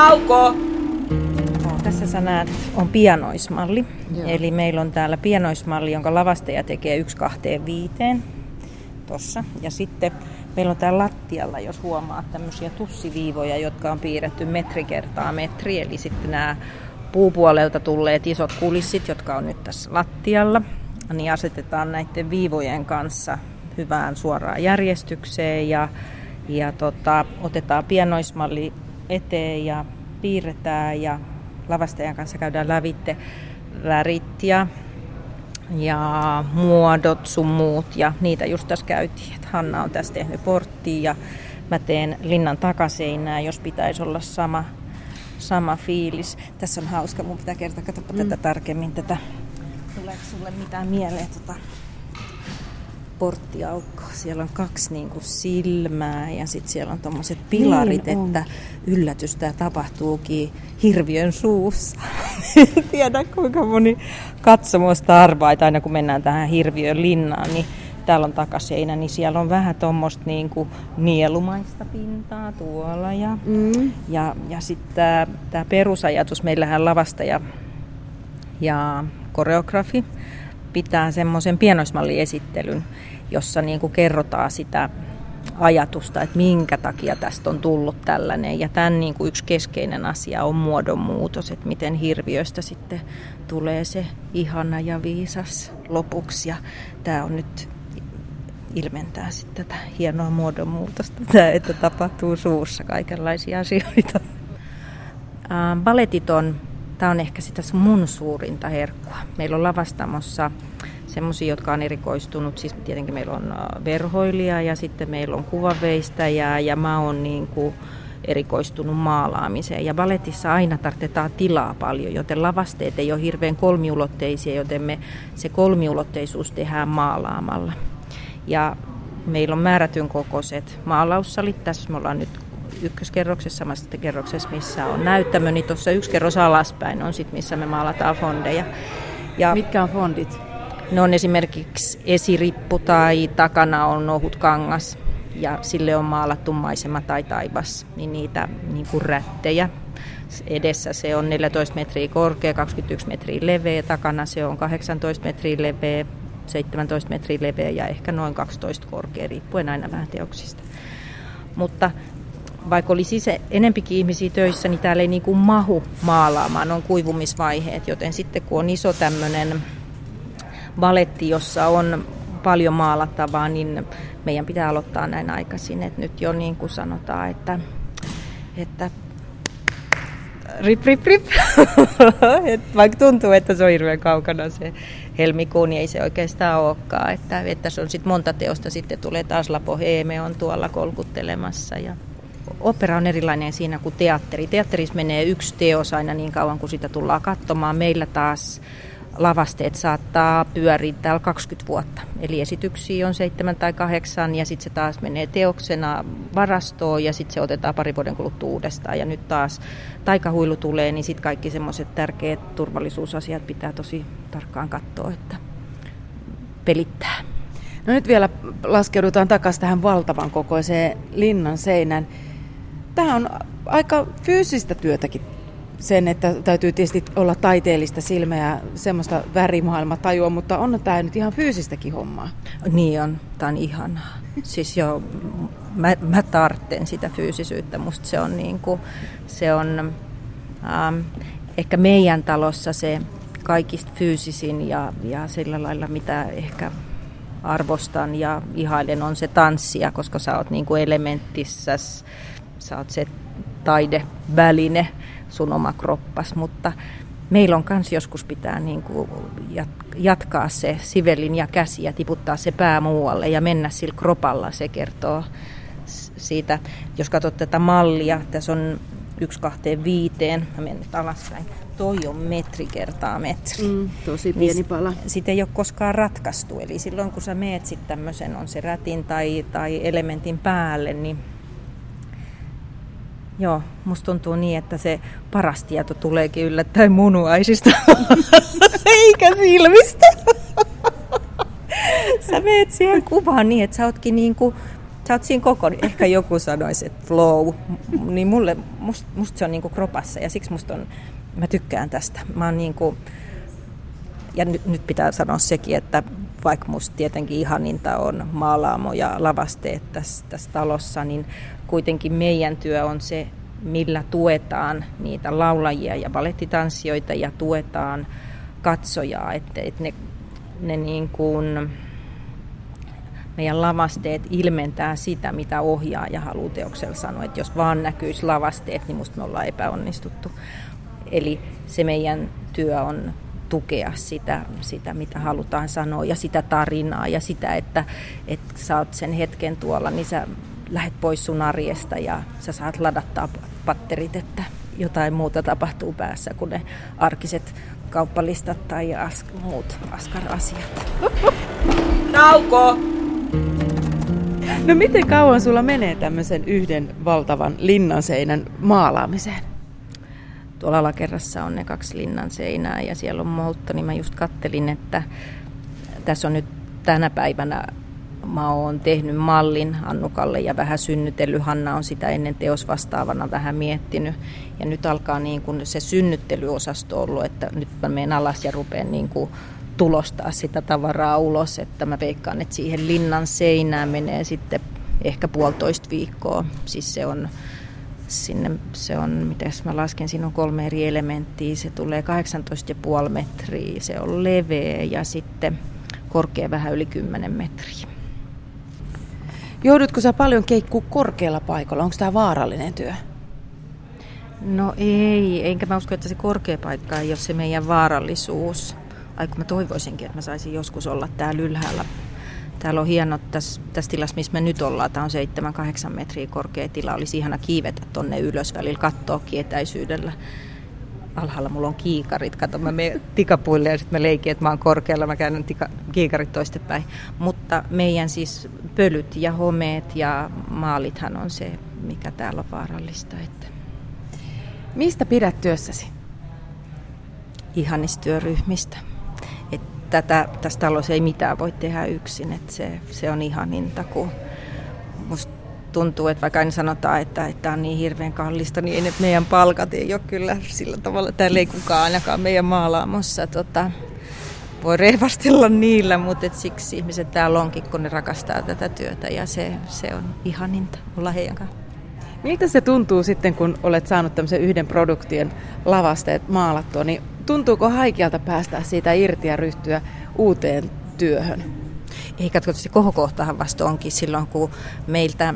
Nauko! No, tässä sä näet, on pianoismalli. Joo. Eli meillä on täällä pianoismalli, jonka lavastaja tekee 1 kahteen viiteen. Tossa. Ja sitten meillä on täällä lattialla, jos huomaat, tämmöisiä tussiviivoja, jotka on piirretty metri kertaa metri. Eli sitten nämä puupuolelta tulleet isot kulissit, jotka on nyt tässä lattialla, niin asetetaan näiden viivojen kanssa hyvään suoraan järjestykseen ja, ja tota, otetaan pienoismalli eteen ja piirretään ja lavastajan kanssa käydään lävitte värit ja, ja muodot sun muut ja niitä just tässä käytiin. Et Hanna on tässä tehnyt porttia ja mä teen linnan takaseinää, jos pitäisi olla sama, sama fiilis. Tässä on hauska, mun pitää kertoa, katsoppa mm. tätä tarkemmin tätä. Tuleeko sulle mitään mieleen tota porttiaukko. Siellä on kaksi niin kuin silmää ja sitten siellä on tuommoiset pilarit, niin on. että yllätys tämä tapahtuukin hirviön suussa. en tiedä kuinka moni katsomusta arvaa, että aina kun mennään tähän hirviön linnaan, niin täällä on takaseinä, niin siellä on vähän tuommoista niin kuin nielumaista pintaa tuolla. Ja, mm. ja, ja sitten tämä perusajatus, meillähän lavasta ja, ja koreografi pitää semmoisen pienoismalliesittelyn, jossa niin kuin kerrotaan sitä ajatusta, että minkä takia tästä on tullut tällainen. Ja tämän niin kuin yksi keskeinen asia on muodonmuutos, että miten hirviöstä sitten tulee se ihana ja viisas lopuksi. Ja tämä on nyt ilmentää sitten tätä hienoa muodonmuutosta, että tapahtuu suussa kaikenlaisia asioita. Baletit on Tämä on ehkä sitä mun suurinta herkkua. Meillä on lavastamossa semmoisia, jotka on erikoistunut. Siis tietenkin meillä on äh, verhoilija ja sitten meillä on kuvaveistäjää ja mä oon niin kuin erikoistunut maalaamiseen. Ja baletissa aina tarvitaan tilaa paljon, joten lavasteet ei ole hirveän kolmiulotteisia, joten me se kolmiulotteisuus tehdään maalaamalla. Ja meillä on määrätyn kokoiset maalaussalit. Tässä me ollaan nyt ykköskerroksessa, samassa kerroksessa, missä on näyttämö, niin tuossa yksi kerros alaspäin on sitten, missä me maalataan fondeja. Ja Mitkä on fondit? Ne on esimerkiksi esirippu tai takana on ohut kangas ja sille on maalattu maisema tai taivas, niin niitä niin kuin rättejä. Edessä se on 14 metriä korkea, 21 metriä leveä, takana se on 18 metriä leveä, 17 metriä leveä ja ehkä noin 12 korkea, riippuen aina vähän teoksista. Mutta vaikka olisi se enempikin ihmisiä töissä, niin täällä ei niin kuin mahu maalaamaan, on kuivumisvaiheet, joten sitten kun on iso tämmöinen baletti, jossa on paljon maalattavaa, niin meidän pitää aloittaa näin aikaisin, että nyt jo niin kuin sanotaan, että, että rip, rip, rip. Et vaikka tuntuu, että se on hirveän kaukana se helmikuu, niin ei se oikeastaan olekaan. Että, että se on sitten monta teosta, sitten tulee taas Lapo Heeme on tuolla kolkuttelemassa ja opera on erilainen siinä kuin teatteri. Teatterissa menee yksi teos aina niin kauan, kuin sitä tullaan katsomaan. Meillä taas lavasteet saattaa pyöriä täällä 20 vuotta. Eli esityksiä on seitsemän tai kahdeksan ja sitten se taas menee teoksena varastoon ja sitten se otetaan pari vuoden kuluttua uudestaan. Ja nyt taas taikahuilu tulee, niin sitten kaikki semmoiset tärkeät turvallisuusasiat pitää tosi tarkkaan katsoa, että pelittää. No nyt vielä laskeudutaan takaisin tähän valtavan kokoiseen linnan seinän tämä on aika fyysistä työtäkin sen, että täytyy tietysti olla taiteellista silmää ja semmoista värimaailmatajua, mutta on tämä nyt ihan fyysistäkin hommaa. Niin on, tämä on ihanaa. Siis jo, mä, mä tartten sitä fyysisyyttä, musta se on niin kuin, se on ähm, ehkä meidän talossa se kaikista fyysisin ja, ja sillä lailla, mitä ehkä arvostan ja ihailen on se tanssia, koska sä oot niin kuin sä oot se taideväline, sun oma kroppas, mutta meillä on kans joskus pitää niin kuin jatkaa se sivelin ja käsi ja tiputtaa se pää muualle ja mennä sillä kropalla. Se kertoo siitä, jos katsot tätä mallia, tässä on yksi kahteen viiteen, mä menen nyt alaspäin, toi on metri kertaa metri. Mm, tosi pieni niin pala. Sitä ei ole koskaan ratkaistu, eli silloin kun sä meet sitten tämmöisen, on se rätin tai, tai elementin päälle, niin Joo, musta tuntuu niin, että se paras tieto tuleekin yllättäen munuaisista, eikä silmistä. sä meet siihen kuvaan niin, että sä ootkin niin kuin sä oot siinä koko, ehkä joku sanoisi, että flow, niin mulle, must, musta se on niinku kropassa ja siksi musta on, mä tykkään tästä. Mä oon niinku, ja nyt, nyt pitää sanoa sekin, että vaikka musta tietenkin ihaninta on maalaamo ja lavasteet tässä, tässä talossa, niin kuitenkin meidän työ on se, millä tuetaan niitä laulajia ja balettitanssijoita ja tuetaan katsojaa, että, että ne, ne niin kuin, meidän lavasteet ilmentää sitä, mitä ohjaaja haluaa teoksella sanoa. Että jos vaan näkyisi lavasteet, niin musta me ollaan epäonnistuttu. Eli se meidän työ on tukea sitä, sitä, mitä halutaan sanoa ja sitä tarinaa ja sitä, että, että sä oot sen hetken tuolla, niin sä lähet pois sun arjesta ja sä saat ladattaa patterit, että jotain muuta tapahtuu päässä kuin ne arkiset kauppalistat tai as, muut askar-asiat. Nauko! No miten kauan sulla menee tämmöisen yhden valtavan linnanseinän maalaamiseen? Tuolla alakerrassa on ne kaksi linnan seinää ja siellä on moltta, niin mä just kattelin, että tässä on nyt tänä päivänä mä oon tehnyt mallin Annukalle ja vähän synnytellyt. Hanna on sitä ennen teosvastaavana vähän miettinyt. Ja nyt alkaa niin kuin se synnyttelyosasto ollut, että nyt mä menen alas ja rupean niin kuin tulostaa sitä tavaraa ulos. Että mä veikkaan, että siihen linnan seinään menee sitten ehkä puolitoista viikkoa. Siis se on sinne, se on, miten mä lasken, siinä on kolme eri elementtiä. Se tulee 18,5 metriä, se on leveä ja sitten korkea vähän yli 10 metriä. Joudutko sä paljon keikkuu korkealla paikalla? Onko tämä vaarallinen työ? No ei, enkä mä usko, että se korkea paikka ei ole se meidän vaarallisuus. Ai kun mä toivoisinkin, että mä saisin joskus olla täällä ylhäällä. Täällä on hieno tässä, tässä tilassa, missä me nyt ollaan. Tämä on 7-8 metriä korkea tila. Olisi ihana kiivetä tonne ylös välillä, katsoa kietäisyydellä alhaalla mulla on kiikarit. Kato, mä menen tikapuille ja sitten mä leikin, että mä oon korkealla, mä käyn tika, kiikarit toistepäin. Mutta meidän siis pölyt ja homeet ja maalithan on se, mikä täällä on vaarallista. Että... Mistä pidät työssäsi? Ihanistyöryhmistä. Tätä, tässä talossa ei mitään voi tehdä yksin, että se, se on ihaninta, kun musta tuntuu, että vaikka aina sanotaan, että, että on niin hirveän kallista, niin ei meidän palkat ei ole kyllä sillä tavalla, täällä ei kukaan ainakaan meidän maalaamossa tota, voi rehvastella niillä, mutta et siksi ihmiset täällä onkin, kun ne rakastaa tätä työtä ja se, se on ihaninta olla heidän kanssa. Miltä se tuntuu sitten, kun olet saanut tämmöisen yhden produktion lavasteet maalattua, niin tuntuuko haikealta päästä siitä irti ja ryhtyä uuteen työhön? Ei katso, se kohokohtahan vasta onkin silloin, kun meiltä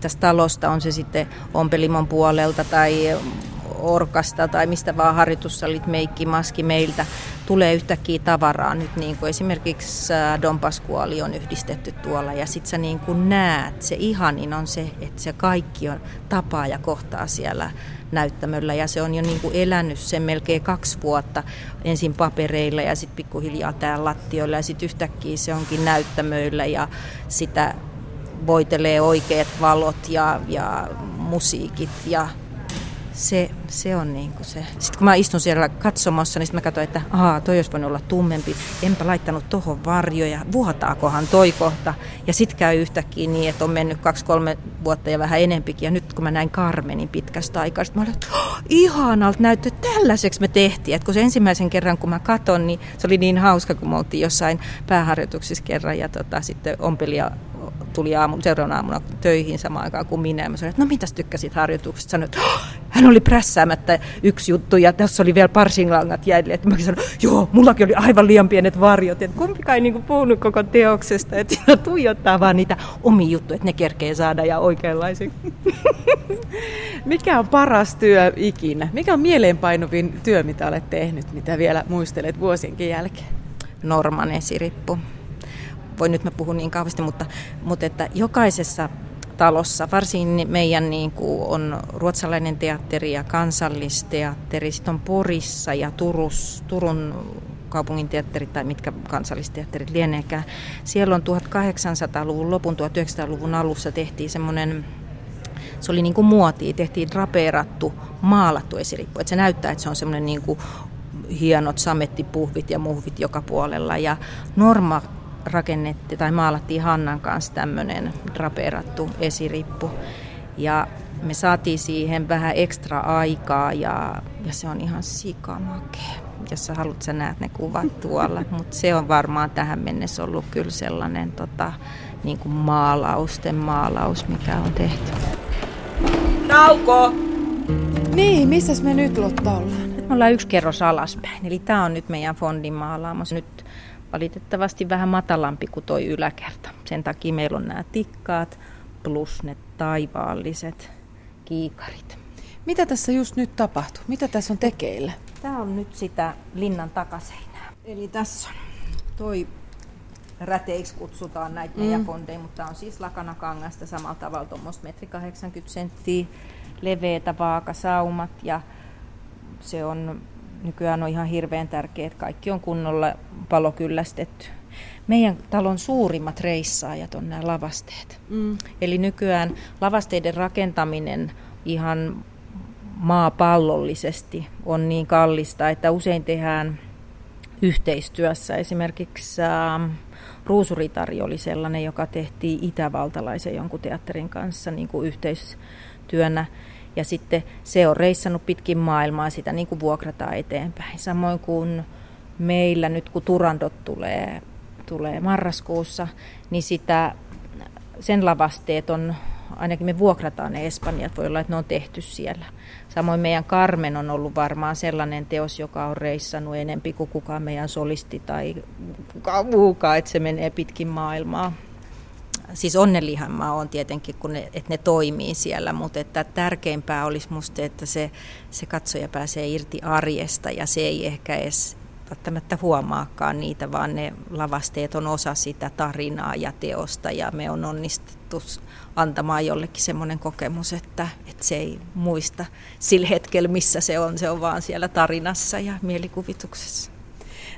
tästä talosta, on se sitten ompelimon puolelta tai orkasta tai mistä vaan harjoitussalit, meikki, maski meiltä, tulee yhtäkkiä tavaraa. Nyt niin kuin esimerkiksi äh, Don Pasquale on yhdistetty tuolla ja sit sä niin kuin näet, se ihanin on se, että se kaikki on tapaa ja kohtaa siellä näyttämöllä. Ja se on jo niin kuin elänyt sen melkein kaksi vuotta ensin papereilla ja sitten pikkuhiljaa täällä lattioilla. Ja sitten yhtäkkiä se onkin näyttämöillä ja sitä voitelee oikeat valot ja, ja musiikit ja se, se on niin kuin se. Sitten kun mä istun siellä katsomassa, niin mä katsoin, että ahaa, toi olisi voinut olla tummempi. Enpä laittanut tohon varjoja. Vuotaakohan toi kohta? Ja sitten käy yhtäkkiä niin, että on mennyt kaksi-kolme vuotta ja vähän enempikin. Ja nyt kun mä näin Carmenin pitkästä aikaa, mä olin, että oh, ihanalta näyttää, tällaiseksi me tehtiin. Et kun se ensimmäisen kerran, kun mä katon, niin se oli niin hauska, kun me oltiin jossain pääharjoituksissa kerran. Ja tota, sitten ompelija tuli aamu, seuraavana aamuna töihin samaan aikaan kuin minä. Mä sanoin, että no mitäs tykkäsit harjoituksesta? Sanoin, että oh, hän oli prässäämättä yksi juttu ja tässä oli vielä parsinlangat jäljellä. Että mä sanoin, joo, mullakin oli aivan liian pienet varjot. Että kumpikaan ei niinku puhunut koko teoksesta. Että siinä tuijottaa vaan niitä omia juttuja, että ne kerkee saada ja oikeanlaisen. Mikä on paras työ ikinä? Mikä on mieleenpainuvin työ, mitä olet tehnyt, mitä vielä muistelet vuosienkin jälkeen? Norman esirippu voi nyt mä puhun niin kauheasti, mutta, mutta että jokaisessa talossa, varsin meidän niin kuin on ruotsalainen teatteri ja kansallisteatteri, sitten on Porissa ja Turus, Turun kaupungin teatteri tai mitkä kansallisteatterit lieneekään. Siellä on 1800-luvun lopun, 1900-luvun alussa tehtiin semmoinen se oli niin kuin muotia, tehtiin drapeerattu, maalattu esirippu. Että se näyttää, että se on semmoinen niin kuin hienot samettipuhvit ja muhvit joka puolella. Ja Norma rakennettiin tai maalattiin Hannan kanssa tämmöinen drapeerattu esirippu. Ja me saatiin siihen vähän ekstra aikaa ja, ja se on ihan sikamakea. Jos sä haluat, sä näet ne kuvat tuolla. Mutta se on varmaan tähän mennessä ollut kyllä sellainen tota, niin kuin maalausten maalaus, mikä on tehty. Nauko! Niin, missä me nyt Lotta ollaan? Nyt me ollaan yksi kerros alaspäin. Eli tämä on nyt meidän fondin maalaamos. Nyt valitettavasti vähän matalampi kuin toi yläkerta. Sen takia meillä on nämä tikkaat plus ne taivaalliset kiikarit. Mitä tässä just nyt tapahtuu? Mitä tässä on tekeillä? Tämä on nyt sitä linnan takaseinää. Eli tässä on toi räteiksi kutsutaan näitä mm. meidän fondeja, mutta tämä on siis lakanakangasta samalla tavalla tuommoista metri 80 senttiä leveätä vaakasaumat ja se on nykyään on ihan hirveän tärkeää, että kaikki on kunnolla palokyllästetty. Meidän talon suurimmat reissaajat on nämä lavasteet. Mm. Eli nykyään lavasteiden rakentaminen ihan maapallollisesti on niin kallista, että usein tehdään yhteistyössä. Esimerkiksi äh, Ruusuritari oli sellainen, joka tehtiin itävaltalaisen jonkun teatterin kanssa niin kuin yhteistyönä. Ja sitten se on reissannut pitkin maailmaa, sitä niin kuin vuokrataan eteenpäin. Samoin kuin meillä nyt, kun Turandot tulee, tulee marraskuussa, niin sitä, sen lavasteet on, ainakin me vuokrataan ne Espanjat, voi olla, että ne on tehty siellä. Samoin meidän Carmen on ollut varmaan sellainen teos, joka on reissannut enempi kuin kukaan meidän solisti tai kukaan muukaan, että se menee pitkin maailmaa siis onnellihan on tietenkin, kun ne, että ne toimii siellä, mutta että tärkeämpää olisi musta, että se, se katsoja pääsee irti arjesta ja se ei ehkä edes välttämättä huomaakaan niitä, vaan ne lavasteet on osa sitä tarinaa ja teosta ja me on onnistuttu antamaan jollekin semmoinen kokemus, että, että se ei muista sillä hetkellä, missä se on, se on vaan siellä tarinassa ja mielikuvituksessa.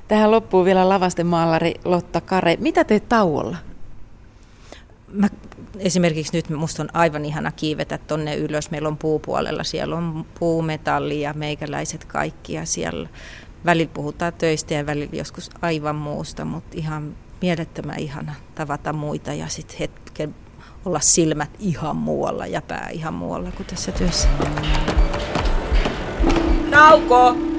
Tähän loppuu vielä lavastemaalari Lotta Kare. Mitä teet tauolla? Mä esimerkiksi nyt musta on aivan ihana kiivetä tonne ylös. Meillä on puupuolella, siellä on puumetalli ja meikäläiset kaikki ja siellä välillä puhutaan töistä ja välillä joskus aivan muusta, mutta ihan mielettömän ihana tavata muita ja sitten hetken olla silmät ihan muualla ja pää ihan muualla kuin tässä työssä. Nauko!